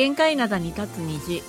限界灘に立つ虹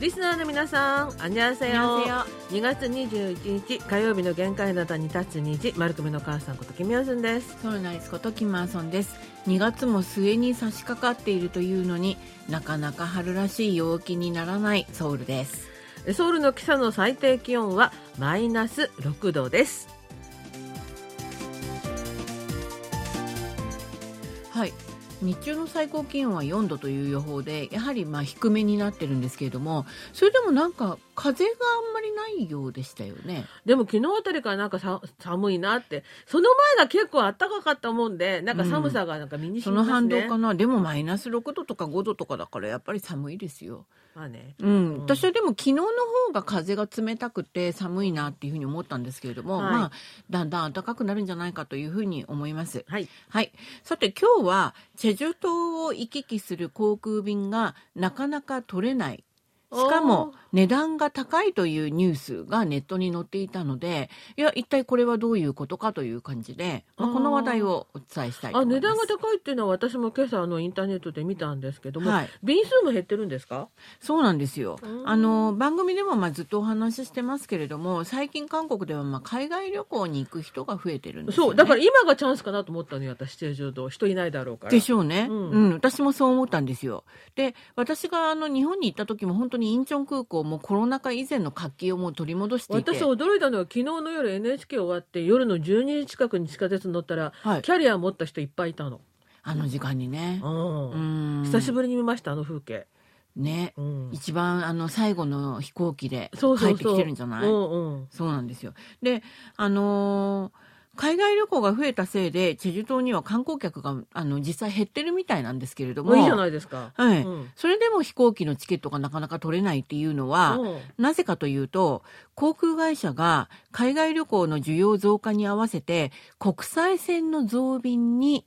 リスナーの皆さん、あにゃんせよ。2月21日火曜日の限界などに立つ虹、丸組の母さんことキミヨズンです。ソルナイスことキマーソンです2月も末に差し掛かっているというのになかなか春らしい陽気にならないソウルですソウルの今朝の最低気温はマイナス6度です。はい日中の最高気温は4度という予報でやはりまあ低めになってるんですけれどもそれでもなんか風があんまりないようでしたよねでも昨日あたりからなんかさ寒いなって、その前が結構暖かかったもんで、なんか寒さがなんか身にしそみますね。の反動かなでもマイナス6度とか5度とかだからやっぱり寒いですよまあね。うん、私はでも昨日の方が風が冷たくて寒いなっていうふうに思ったんですけれども、はいまあだんだん暖かくなるんじゃないかというふうに思います。はい。はい。さて今日はチェジュ島を行き来する航空便がなかなか取れない。しかも値段が高いというニュースがネットに載っていたので、いや、一体これはどういうことかという感じで、まあ、この話題をお伝えしたいとあ、思います。値段が高いっていうのは私も今朝あのインターネットで見たんですけども、はい便数も減ってるんですか？そうなんですよう。んあの番組でもまあずっとお話ししてますけれども、最近韓国ではまあ海外旅行に行く人が増えてるんですよ、ね。そう、だから今がチャンスかなと思ったのよ、私、チェジュ島。人いないだろうから。でしょうね、ううんん、私もそう思ったんですよ。で、私があの日本に行った時も本当にインチョン空港もコロナ禍以前の活気をもう取り戻していて。私驚いたのは昨日の夜 NHK 終わって夜の12時近くに地下鉄に乗ったら、はいキャリア持った人いっぱいいたの。あの時間にね。うんうん。久しぶりに見ましたあの風景。ね。うん一番あの最後の飛行機で帰ってきてるんじゃない？そうなんですよ。で、あのー海外旅行が増えたせいで、チェジュ島には観光客があの実際減ってるみたいなんですけれども。いいじゃないですか。はい、うんそれでも飛行機のチケットがなかなか取れないっていうのは、うんなぜかというと、航空会社が海外旅行の需要増加に合わせて、国際線の増便に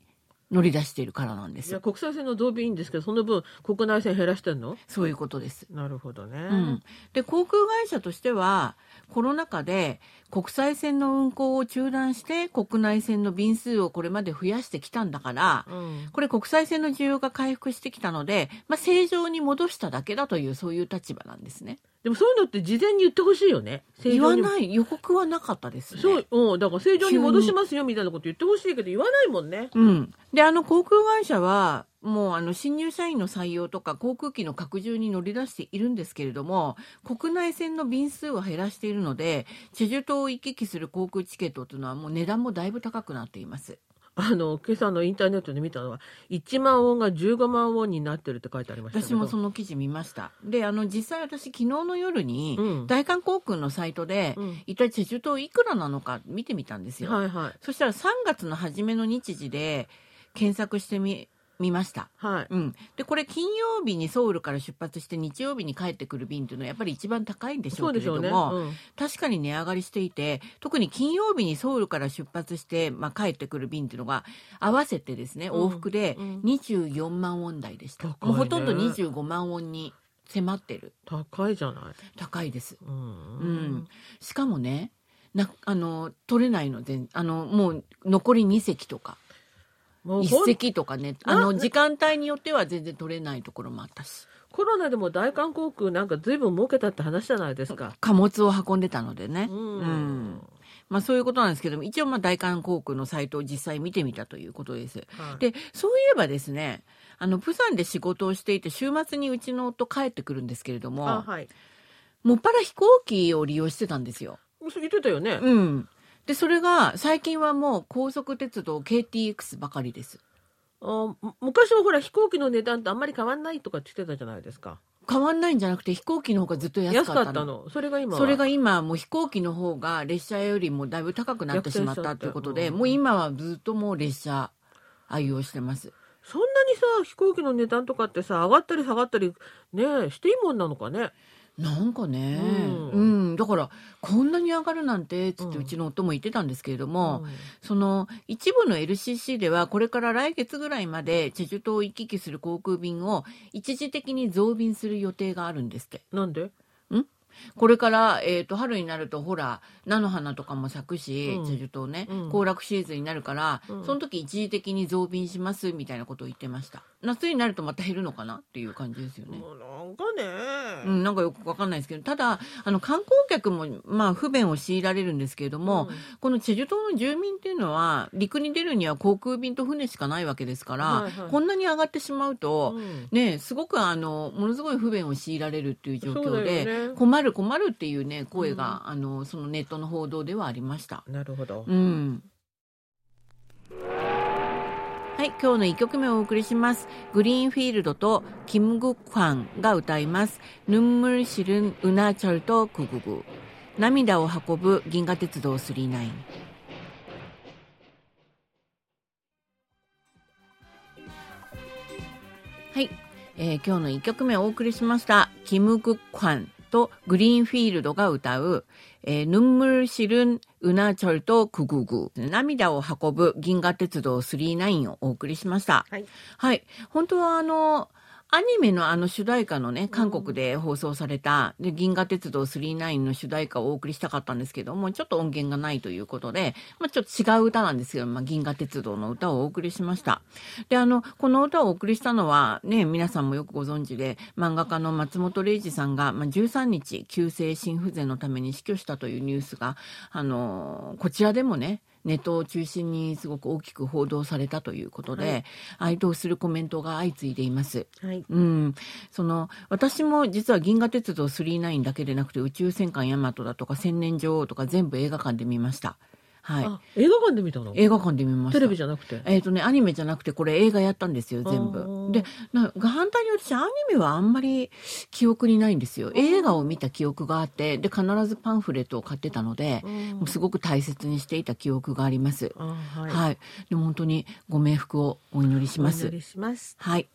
乗り出しているからなんですいや。国際線の増便いいんですけどその分国内線減らしてんの？そういうことです。なるほどね。うん、で航空会社としてはコロナ禍で国際線の運航を中断して国内線の便数をこれまで増やしてきたんだから、うんこれ国際線の需要が回復してきたので、まあ、正常に戻しただけだというそういう立場なんですね。でもそういうのって事前に言ってほしいよね。正言わない予告はなかったですね。そう、うん、だから正常に戻しますよみたいなこと言ってほしいけど言わないもんね。うん、であの航空会社はもうあの新入社員の採用とか航空機の拡充に乗り出しているんですけれども国内線の便数を減らしているのでチェジュ島を行き来する航空チケットというのはもう値段もだいぶ高くなっています。あの今朝のインターネットで見たのは1万ウォンが15万ウォンになってるって書いてありました。私もその記事見ました。で、あの実際私昨日の夜にうん大韓航空のサイトで、うん一体チェジュ島いくらなのか見てみたんですよ。はいはいそしたら3月の初めの日時で検索してみ見ました。はい。うん、でこれ金曜日にソウルから出発して日曜日に帰ってくる便というのはやっぱり一番高いんでしょそう。けれども、うん。確かに値上がりしていて特に金曜日にソウルから出発して、まあ、帰ってくる便っていうのが合わせてですねうん。往復でうん。24万ウォン台でした、高いね。もうほとんど25万ウォンに迫ってる。高いじゃない。高いです、うん。うん、しかもねなあの取れないのであのもう残り2席とか1もうほん席とかねあなの時間帯によっては全然取れないところもあったしコロナでも大韓航空なんか随分儲けたって話じゃないですか。貨物を運んでたのでね、うんうんまあ、そういうことなんですけども一応まあ大韓航空のサイトを実際見てみたということです。はいでそういえばですねあのプサンで仕事をしていて週末にうちの夫帰ってくるんですけれども、あはい。もっぱら飛行機を利用してたんですよ。言ってたよね。うん、でそれが最近はもう高速鉄道 KTX ばかりです。あむ昔はほら飛行機の値段ってあんまり変わんないとかって言ってたじゃないですか。変わんないんじゃなくて飛行機の方がずっと安安かったの？それが今は？それが今もう飛行機の方が列車よりもだいぶ高くなってしまったということで、逆転しちゃったもう今はずっともう列車愛用してます。そんなにさ飛行機の値段とかってさ上がったり下がったりねしていいもんなのかね？なんかね、うん。うん、だからこんなに上がるなんてつってうちの夫も言ってたんですけれども、うん。その一部の LCC ではこれから来月ぐらいまでチェジュ島を行き来する航空便を一時的に増便する予定があるんですって。なんで？これから、えー、と春になるとほら菜の花とかも咲くし、うん。チェジュ島ねうん。行楽シーズンになるから、うん。その時一時的に増便しますみたいなことを言ってました夏になるとまた減るのかなっていう感じですよね。なんかね、うん、なんかよくわかんないですけど。ただあの観光客も、まあ、不便を強いられるんですけれども、うん。このチェジュ島の住民っていうのは陸に出るには航空便と船しかないわけですから、はいはい。こんなに上がってしまうと、うん。ね、すごくあのものすごい不便を強いられるっていう状況で、よね。困る困るっていうね声が、あのそのネットの報道ではありました。なるほど、うんはい、今日の一曲目をお送りします。グリーンフィールドとキム・グクァンが歌います。ぬんむるしるんうなちょるとくぐぐ。涙を運ぶ銀河鉄道999。はい、えー、今日の1曲目をお送りしました。キム・グクァンとグリーンフィールドが歌う、えー、ぬんむるしるんうなちょると999涙を運ぶ銀河鉄道39をお送りしました。はい、はい、本当はあのアニメのあの主題歌のね、韓国で放送された、で銀河鉄道39の主題歌をお送りしたかったんですけども、ちょっと音源がないということで、まあちょっと違う歌なんですけど、まあ銀河鉄道の歌をお送りしました。で、あの、この歌をお送りしたのは、ね、皆さんもよくご存知で、漫画家の松本零士さんが、まあ13日、急性心不全のために死去したというニュースが、あの、こちらでもね、ネットを中心にすごく大きく報道されたということで、はい哀悼するコメントが相次いでいます。はいうん、その私も実は銀河鉄道39だけでなくて宇宙戦艦ヤマトだとか千年女王とか全部映画館で見ました。はい。あ映画館で見たの？映画館で見ました。テレビじゃなくて？えっ、とね、アニメじゃなくて、これ映画やったんですよ、全あ部。ーで、な反対に私、アニメはあんまり記憶にないんですよ。映画を見た記憶があって、で、必ずパンフレットを買ってたので、うんもうすごく大切にしていた記憶があります。あはい、はい。でも本当にご冥福をお祈りしますお祈。りしますはい。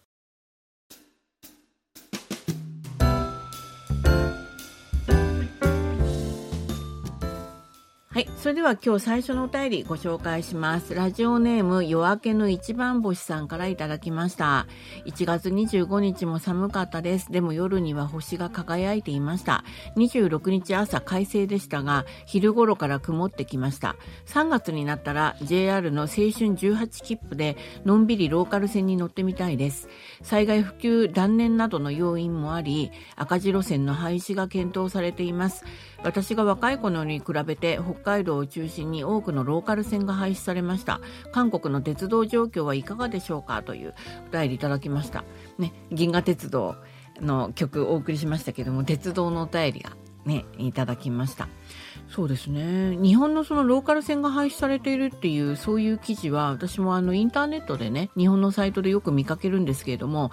はい。それでは今日最初のお便りご紹介します。ラジオネーム夜明けの一番星さんからいただきました。1月25日も寒かったです。でも夜には星が輝いていました。26日朝快晴でしたが、昼頃から曇ってきました。3月になったら JR の青春18切符でのんびりローカル線に乗ってみたいです。災害普及断念などの要因もあり、赤字路線の廃止が検討されています。私が若い頃に比べて海道を中心に多くのローカル線が廃止されました。韓国の鉄道状況はいかがでしょうかというお便りいただきました。ね、銀河鉄道の曲をお送りしましたけども、鉄道のお便りがね、いただきました。そうですね。日本のそのローカル線が廃止されているっていう、そういう記事は、私もあのインターネットでね、日本のサイトでよく見かけるんですけれども、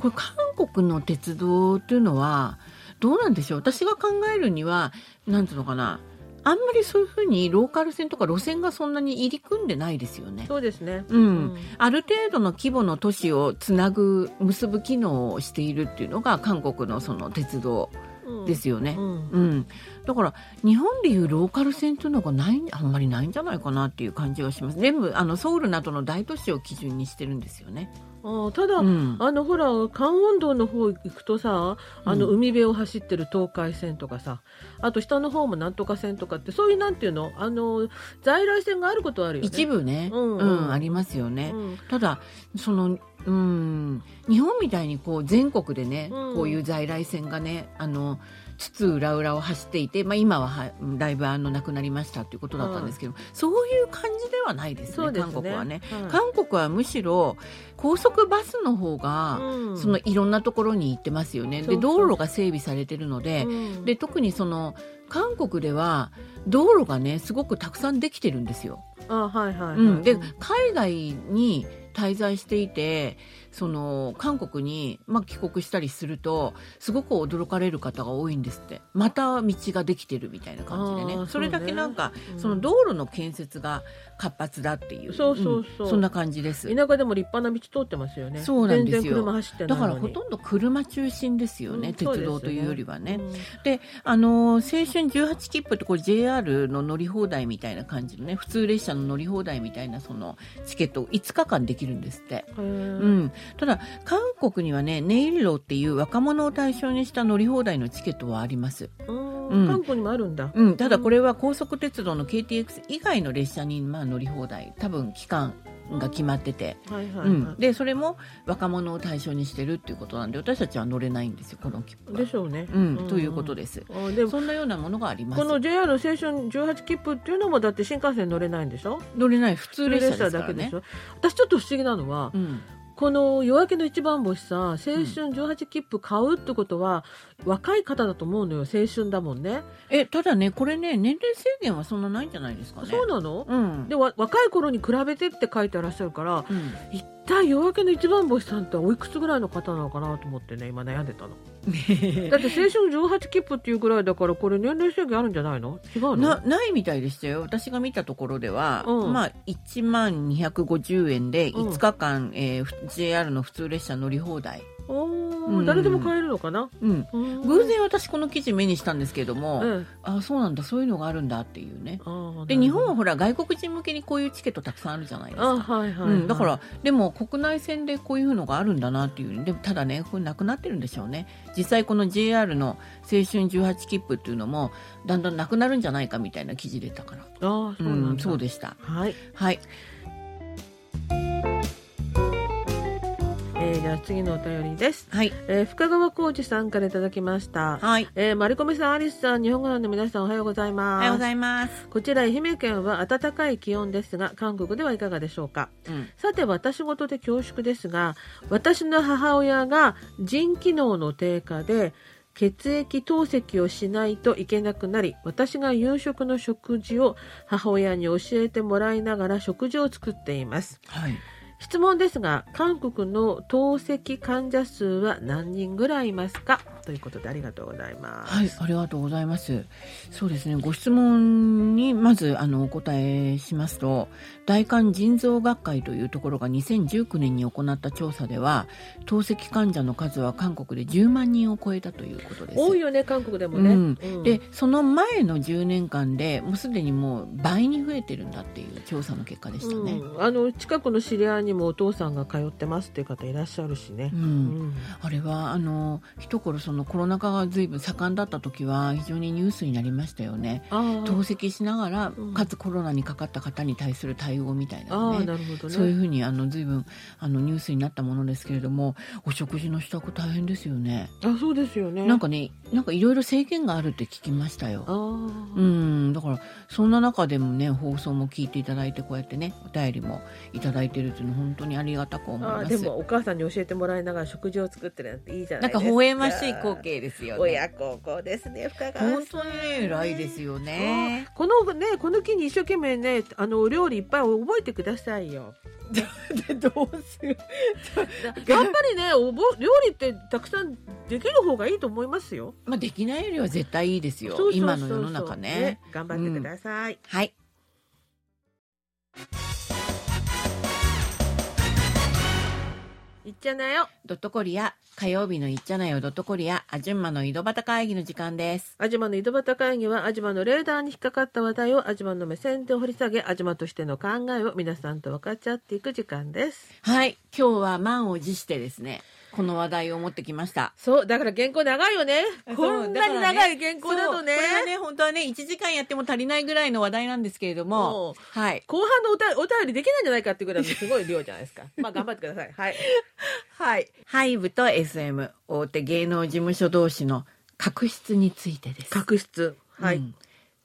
これ韓国の鉄道っていうのは、どうなんでしょう？私が考えるには、なんていうのかな？あんまりそういうふうにローカル線とか路線がそんなに入り組んでないですよね。そうですね。うん。うん。ある程度の規模の都市をつなぐ結ぶ機能をしているっていうのが韓国のその鉄道うん。ですよね。うん。うん、だから日本でいうローカル線というのがないあんまりないんじゃないかなっていう感じがします。全部あのソウルなどの大都市を基準にしてるんですよね。あただ、うん。あのほら関温道の方行くとさあのうん海辺を走ってる東海線とかさ、あと下の方もなんとか線とかってそういうなんていうの？あの在来線があることはあるよね。一部ね、うん。うんありますよね。うん。ただそのうん日本みたいにこう全国でね、うん。こういう在来線がねあの津々浦々を走っていて、まあ、今ははだいぶあのなくなりましたということだったんですけど、そういう感じではないですねね。韓国はね。はい韓国はむしろ高速バスの方が、うん。そのいろんなところに行ってますよね。で道路が整備されてるので、うん。で特にその韓国では道路がねすごくたくさんできてるんですよ。あはいはいでうん。海外に滞在していてその韓国に、まあ、帰国したりするとすごく驚かれる方が多いんですって。また道ができてるみたいな感じでね。それだけなんかそ,、の道路の建設が活発だっていう。そうそうそう、そんな感じです。田舎でも立派な道通ってますよね。そうなんですよ。だからほとんど車中心ですよね、鉄道というよりはね。であの青春18切符ってこれ JR の乗り放題みたいな感じのね普通列車の乗り放題みたいなそのチケット5日間できるんですって。うん、ただ韓国にはねネイルロっていう若者を対象にした乗り放題のチケットはあります。うん、韓国にもあるんだ、うん、ただこれは高速鉄道の KTX 以外の列車にまあ乗り放題多分期間が決まってて、はいはい、うん、でそれも若者を対象にしてるっていうことなんで私たちは乗れないんですよこの切符でしょうね、うん、うん、ということです。でもそんなようなものがあります。この JR 青春18切符っていうのもだって新幹線乗れないんでしょ？乗れない。普通列車だけでしょ？私ちょっと不思議なのは、うん、この夜明けの一番星さ青春18切符買うってことは、うん、若い方だと思うのよ青春だもんね。えただねこれね年齢制限はそんなないんじゃないですかね。そうなの、うん、で若い頃に比べてって書いてらっしゃるから、うん、一体夜明けの一番星さんっておいくつぐらいの方なのかなと思ってね今悩んでたのだって青春18切符っていうぐらいだからこれ年齢制限あるんじゃないの？違うの？なないみたいでしたよ。私が見たところでは、うん、まあ1万250円で5日間、うん、えー、JR の普通列車乗り放題。おうん、誰でも買えるのかな、うん、偶然私この記事目にしたんですけれども、うん、あそうなんだそういうのがあるんだっていうね。で日本はほら外国人向けにこういうチケットたくさんあるじゃないですか、はいはい、うん、だからでも国内線でこういうのがあるんだなっていうでもただねこれなくなってるんでしょうね。実際この JR の青春18切符っていうのもだんだんなくなるんじゃないかみたいな記事出たから。あそうなんだ、そうでした。はい、はいえー、では次のお便りです。はい。えー、深川浩二さんからいただきました。はい。えー、マリコメさん、アリスさん、日本語の皆さん、おはようございます。おはようございます。こちら愛媛県は暖かい気温ですが、韓国ではいかがでしょうか？うん、さて、私事で恐縮ですが、私の母親が腎機能の低下で。血液透析をしないといけなくなり私が夕食の食事を母親に教えてもらいながら食事を作っています。はい質問ですが韓国の透析患者数は何人ぐらいいますか？ということでありがとうございます。はい、ありがとうございます。そうですね、ご質問にまずあのお答えしますと、大韓腎臓学会というところが2019年に行った調査では、透析患者の数は韓国で10万人を超えたということです。多いよね、韓国でもね。うんうん、で、その前の10年間でもうすでにもう倍に増えてるんだっていう調査の結果でしたね。うん、あの近くの知り合いにもお父さんが通ってますっていう方いらっしゃるしね。あれはあの一頃そののコロナ禍が随分盛んだった時は非常にニュースになりましたよね。透析しながら、かつコロナにかかった方に対する対応みたいなね。なるほどねそういうふうにあの随分あのニュースになったものですけれども、お食事の支度大変ですよね。あ、そうですよね。なんかね、なんかいろいろ制限があるって聞きましたよ。うん、だからそんな中でもね放送も聞いていただいてこうやってねお便りもいただいてるっていうの本当にありがたく思います。でもお母さんに教えてもらいながら食事を作ってるなんていいじゃないですか。なんか微笑ましい光景ですよね。親孝行ですね、深川本当に偉いですよね。このね、この木に一生懸命ね、あのお料理いっぱい覚えてくださいよ。どうする？やっぱりねおぼ料理ってたくさんできる方がいいと思いますよ。まあできないよりは絶対いいですよ。今の世の中ね、ね、頑張ってください。うん、はい。いっちゃなよ。ドットコリア、火曜日のいっちゃなよドットコリア、アジュンマの井戸端会議の時間です。アジュマの井戸端会議は、アジュマのレーダーに引っかかった話題をアジュマの目線で掘り下げ、アジュマとしての考えを皆さんと分かっちゃっていく時間です。はい。今日は満を持してですね、この話題を持ってきました。そう、だから原稿長いよね。こんなに長い原稿だとね。これはね、本当はね、1時間やっても足りないぐらいの話題なんですけれども、はい。後半のおたお便りできないんじゃないかっていうぐらいのすごい量じゃないですか。まあ頑張ってください。はい。はい。ハイブと SM、大手芸能事務所同士の確執についてです。確執。はい。うん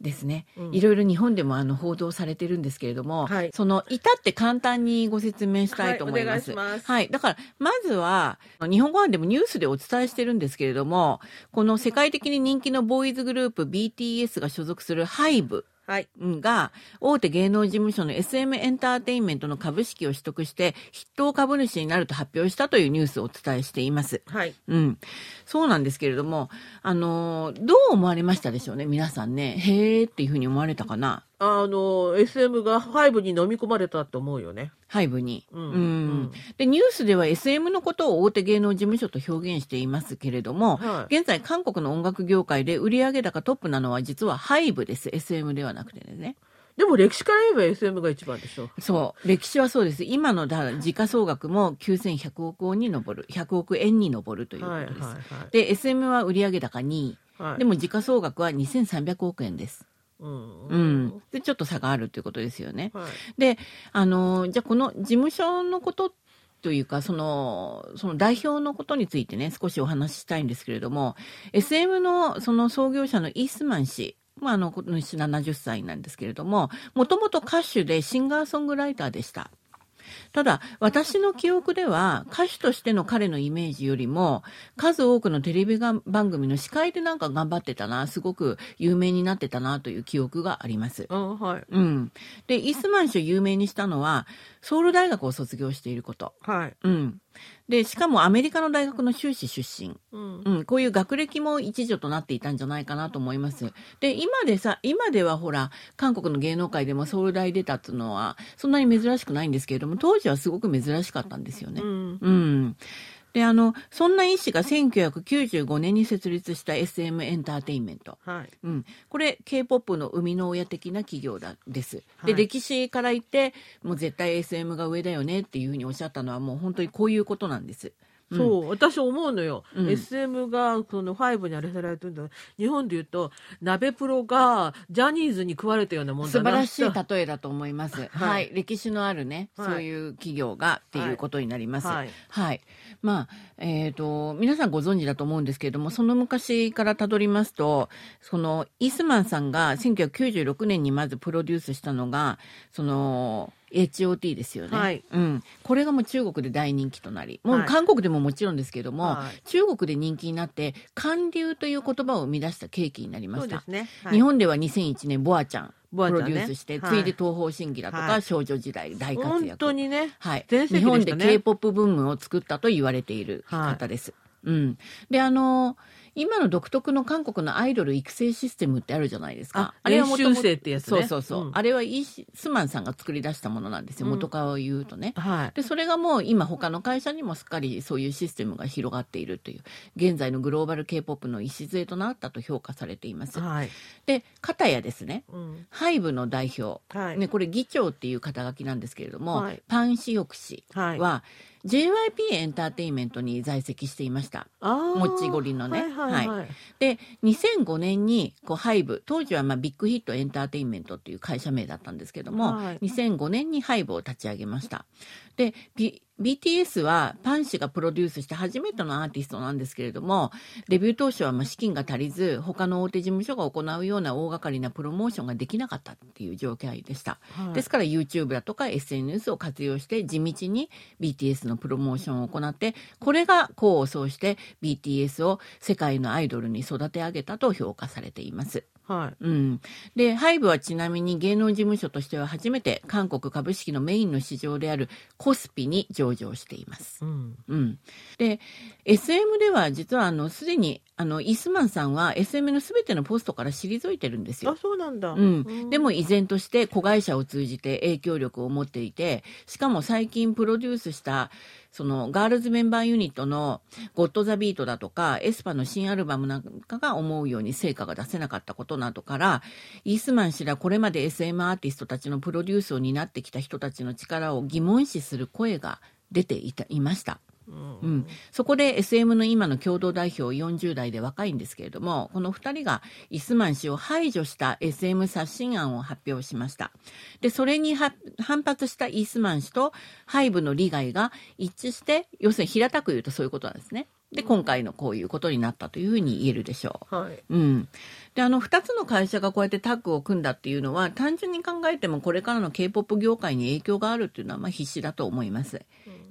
ですね、うん、いろいろ日本でもあの報道されてるんですけれども、はい、その至って簡単にご説明したいと思います。はい、はい、だからまずは日本語版でもニュースでお伝えしてるんですけれども、この世界的に人気のボーイズグループ BTS が所属するハイブはい。が、大手芸能事務所の SM エンターテインメントの株式を取得して、筆頭株主になると発表したというニュースをお伝えしています。はい。うん。そうなんですけれども、あの、どう思われましたでしょうね、皆さんね。へーっていうふうに思われたかな。あの、SM がハイブに飲み込まれたと思うよね。ハイブに。うん。うん、で、ニュースでは SM のことを大手芸能事務所と表現していますけれども、はい、現在韓国の音楽業界で売上高トップなのは実はハイブです。SM ではなくてね。でも歴史から言えば SM が一番でしょ。そう。歴史はそうです。今のだ時価総額も9100億ウォンに上る。100億円に上るということです。はいはいはい、で、SM は売上高2位。はい、でも時価総額は2300億円です。うん、うん、でちょっと差があるということですよね。はい、であのじゃあこの事務所のことというかそのその代表のことについてね少しお話ししたいんですけれども SM のその創業者のイースマン氏まあ、あの、今年70歳なんですけれども、もともと歌手でシンガーソングライターでした。ただ、私の記憶では、歌手としての彼のイメージよりも、数多くのテレビ番組の司会でなんか頑張ってたな、すごく有名になってたなという記憶があります。はい。うん。で、イスマン氏を有名にしたのは、ソウル大学を卒業していること。はい。うん。で、しかもアメリカの大学の修士出身。うん、うん、こういう学歴も一助となっていたんじゃないかなと思います。で、今でさ、今ではほら、韓国の芸能界でもソウル大出たっていうのは、そんなに珍しくないんですけれども、当時はすごく珍しかったんですよね。うん。うん、で、あの、そんな医師が1995年に設立した SM エンターテインメント。はい。うん。これ、K-POP の生みの親的な企業だ、です。で、歴史から言って、もう絶対 SM が上だよねっていうふうにおっしゃったのは、もう本当にこういうことなんです。そう、私思うのよ、うん、SM がその5にあれされてるんだ。日本でいうと鍋プロがジャニーズに食われたようなもんだ素晴らしい例えだと思います、はい、はい、歴史のあるね、はい、そういう企業がっていうことになります、はい、はい、まあえっ、ー、と皆さんご存知だと思うんですけれどもその昔からたどりますとそのイースマンさんが1996年にまずプロデュースしたのがその HOT ですよね、はい、うん、これがもう中国で大人気となりもう韓国でももちろんですけども、はい、中国で人気になって韓流という言葉を生み出した契機になりました、ね。はい、日本では2001年ボアちゃんプロデュースして、ね、ついで東方神起だとか、少女時代大活躍。本当にね、はい、日本で K-POP ブームを作ったと言われている方です、うん、であの今の独特の韓国のアイドル育成システムってあるじゃないですか。あれは練習生ってやつね。そうそうそう。うん、あれはイースマンさんが作り出したものなんですよ。元顔を言うとね。はい。で、それがもう今他の会社にもすっかりそういうシステムが広がっているという、現在のグローバル K-POP の礎となったと評価されています。はい。で、片やですね、うん、 HYBE の代表、はい、ね、これ議長っていう肩書きなんですけれども、はい、パン・シヒョク氏は、はい JYP エンターテインメントに在籍していました。もちごりのね。はい、はいはい、で、2005年にこう HYBE、当時はまあビッグヒットエンターテインメントっていう会社名だったんですけども、はい、2005年に HYBE を立ち上げました。で、BTS はパン氏がプロデュースして初めてのアーティストなんですけれども、デビュー当初はま資金が足りず、他の大手事務所が行うような大掛かりなプロモーションができなかったっていう状況でした。はい、ですから YouTube だとか SNS を活用して地道に BTS のプロモーションを行って、これが功を奏して BTS を世界のアイドルに育て上げたと評価されています。はい。うん。で、ハイブはちなみに芸能事務所としては初めて韓国株式のメインの市場であるコスピに上場しています。うん。うん、で、SM では実はあの、すでにあの、イ・スマンさんは SM のすべてのポストから退いてるんですよ。あ、そうなんだ。うん。でも依然として子会社を通じて影響力を持っていて、しかも最近プロデュースしたそのガールズメンバーユニットの GOT the beat だとか、 aespa の新アルバムなんかが思うように成果が出せなかったことなどから、イ・スマン氏らこれまで SM アーティストたちのプロデュースを担ってきた人たちの力を疑問視する声が出ていたいました。うん、そこで SM の今の共同代表40代で若いんですけれどもこの2人がイスマン氏を排除した SM 刷新案を発表しました。でそれに反発したイスマン氏とハイブの利害が一致して要するに平たく言うとそういうことなんですね。で今回のこういうことになったというふうに言えるでしょう。はい、うん、であの2つの会社がこうやってタッグを組んだっていうのは単純に考えてもこれからの k p o p 業界に影響があるっていうのはまあ必至だと思います。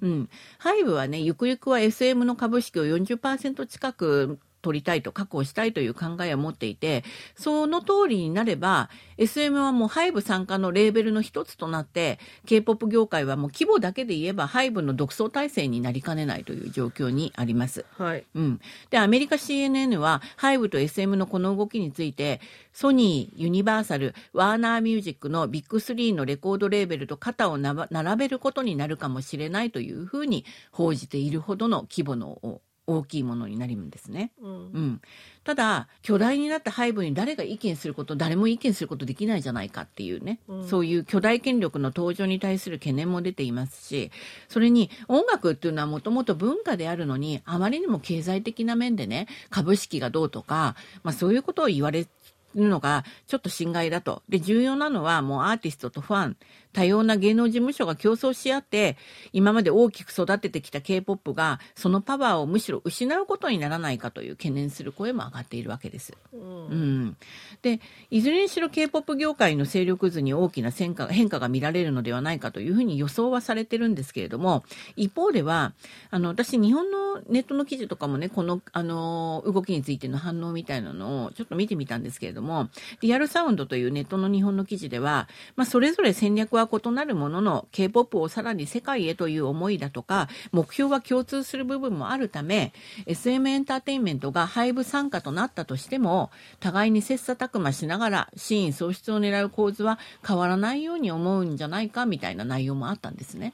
うん、ハイブはねゆくゆくは SM の株式を40%近く取りたいと確保したいという考えを持っていてその通りになれば SM はもうハイブ参加のレーベルの一つとなって K-POP 業界はもう規模だけで言えばハイブの独創体制になりかねないという状況にあります。はい。うん。で、アメリカ CNN はハイブと SM のこの動きについてソニー、ユニバーサル、ワーナーミュージックのビッグ3のレコードレーベルと肩を並べることになるかもしれないというふうに報じているほどの規模の大きいものになるんですね。うん、うん、ただ巨大になった背後に誰が意見すること誰も意見することできないじゃないかっていうね、うん、そういう巨大権力の登場に対する懸念も出ていますしそれに音楽っていうのはもともと文化であるのにあまりにも経済的な面でね株式がどうとか、まあ、そういうことを言われるのがちょっと心外だと。で、重要なのはもうアーティストとファン、多様な芸能事務所が競争し合って、今まで大きく育ててきた K-POP がそのパワーをむしろ失うことにならないかという懸念する声も上がっているわけです。うん、うん、で、いずれにしろ K-POP 業界の勢力図に大きな変化変化が見られるのではないかというふうに予想はされてるんですけれども、一方では、あの、私日本のネットの記事とかもね、この、あの、動きについての反応みたいなのをちょっと見てみたんですけれども、リアルサウンドというネットの日本の記事では、まあ、それぞれ戦略はは異なるものの K-POP をさらに世界へという思いだとか目標は共通する部分もあるため SM エンターテインメントが廃部参加となったとしても互いに切磋琢磨しながら真意喪失を狙う構図は変わらないように思うんじゃないかみたいな内容もあったんですね。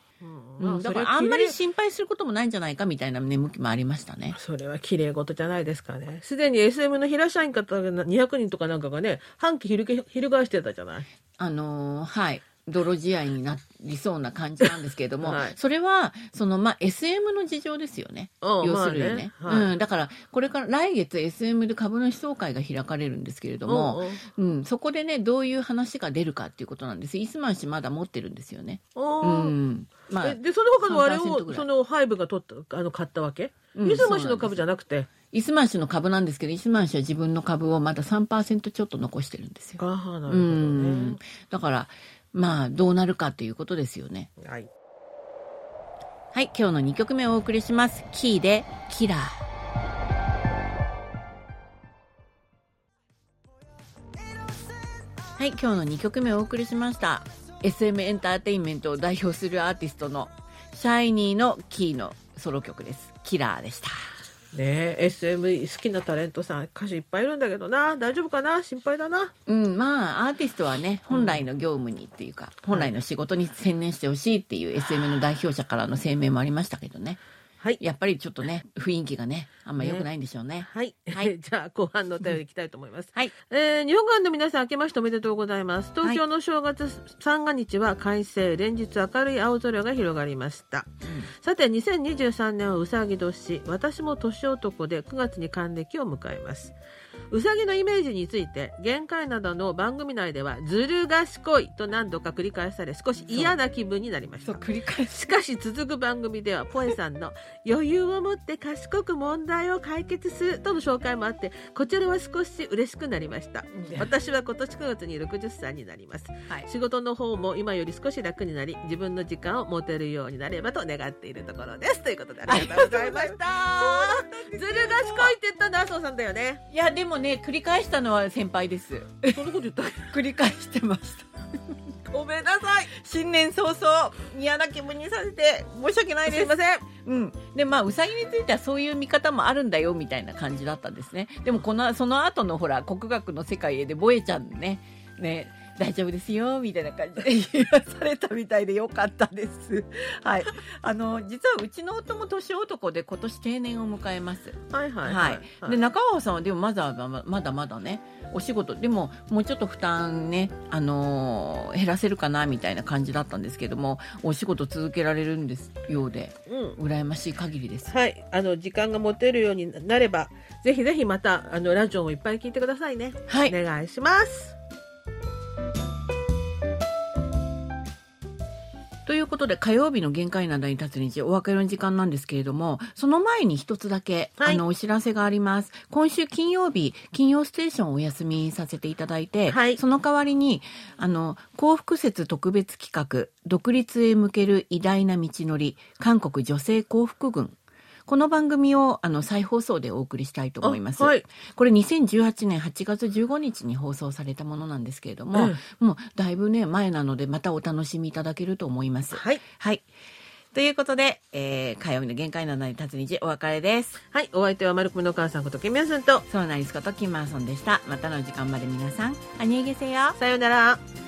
うん、だからあんまり心配することもないんじゃないかみたいな眠気もありましたね。それは綺麗事じゃないですかね。すでに SM の平社員方が200人とかなんかがね、半期翻してたじゃない？あのー、はい。泥仕合になりそうな感じなんですけれども、はい、それはその、まあ、SM の事情ですよね。要するにね。まあねはい、うん、だからこれから来月 SM で株主総会が開かれるんですけれども、うん、そこでねどういう話が出るかっていうことなんです。イスマン氏まだ持ってるんですよね。うん。まあ、でその他のあれをそのハイブが取ったあの買ったわけ、うん、イスマン氏の株じゃなくて。イスマン氏の株なんですけど、イスマン氏は自分の株をまだ3%ちょっと残してるんですよ。ああ、なるほどね。だから、まあどうなるかということですよね。はい。はい、今日の2曲目をお送りします。キーでキラー。はい、今日の2曲目をお送りしました。SM エンターテインメントを代表するアーティストのシャイニーのキーのソロ曲です。キラーでした。ね SM 好きなタレントさん歌手いっぱいいるんだけどな。大丈夫かな？心配だな。うんまあアーティストはね本来の業務にっていうか、うん、本来の仕事に専念してほしいっていう SM の代表者からの声明もありましたけどね。はい。やっぱりちょっとね、雰囲気がね、あんま良くないんでしょうね。ねはい。はい。じゃあ、後半のお便りいきたいと思います。はい。えー、日本館の皆さん、明けましておめでとうございます。東京の正月三が日は快晴、連日明るい青空が広がりました。うん、さて、2023年はうさぎ年。私も年男で9月に還暦を迎えます。うさぎのイメージについて限界などの番組内ではずる賢いと何度か繰り返され少し嫌な気分になりました。繰り返しかし続く番組ではポエさんの余裕を持って賢く問題を解決するとの紹介もあってこちらは少し嬉しくなりました。私は今年9月に60歳になります、はい、仕事の方も今より少し楽になり自分の時間を持てるようになればと願っているところです。ということでありがとうございました。ずる賢いって言ったのは麻生さんだよね。いやでもね繰り返したのは先輩です。そんなこと言った繰り返してました。ごめんなさい。新年早々嫌な気分にさせて申し訳ないです。すいません。うん。でまあうさぎについてはそういう見方もあるんだよみたいな感じだったんですね。でもこのその後のほら国学の世界へでボエちゃんね。ね大丈夫ですよみたいな感じで言わされたみたいでよかったです。はい。あの実はうちの夫も年男で今年定年を迎えます。はいはいはい。はい、で中川さんはでもまだまだまだねお仕事でももうちょっと負担ねあのー、減らせるかなみたいな感じだったんですけどもお仕事続けられるんですようで、うん、羨ましい限りです。はい。あの時間が持てるようになればぜひぜひまたあのラジオもいっぱい聞いてくださいね。はい。お願いします。ということで火曜日の限界灘に立つ日お別れの時間なんですけれどもその前に一つだけ、はい、あのお知らせがあります。今週金曜日金曜ステーションをお休みさせていただいて、はい、その代わりにあの幸福節特別企画独立へ向ける偉大な道のり韓国女性幸福軍この番組をあの再放送でお送りしたいと思います。はい、これ2018年8月15日に放送されたものなんですけれども、うん、もうだいぶね前なのでまたお楽しみいただけると思います。はい。はい。ということで、えー、火曜日の限界のないたつ日お別れです。はい、お相手はマルコムの母さんことキミヤさんと、そうなりすことキマーソンでした。またの時間まで皆さん、あにえげせよ。さようなら。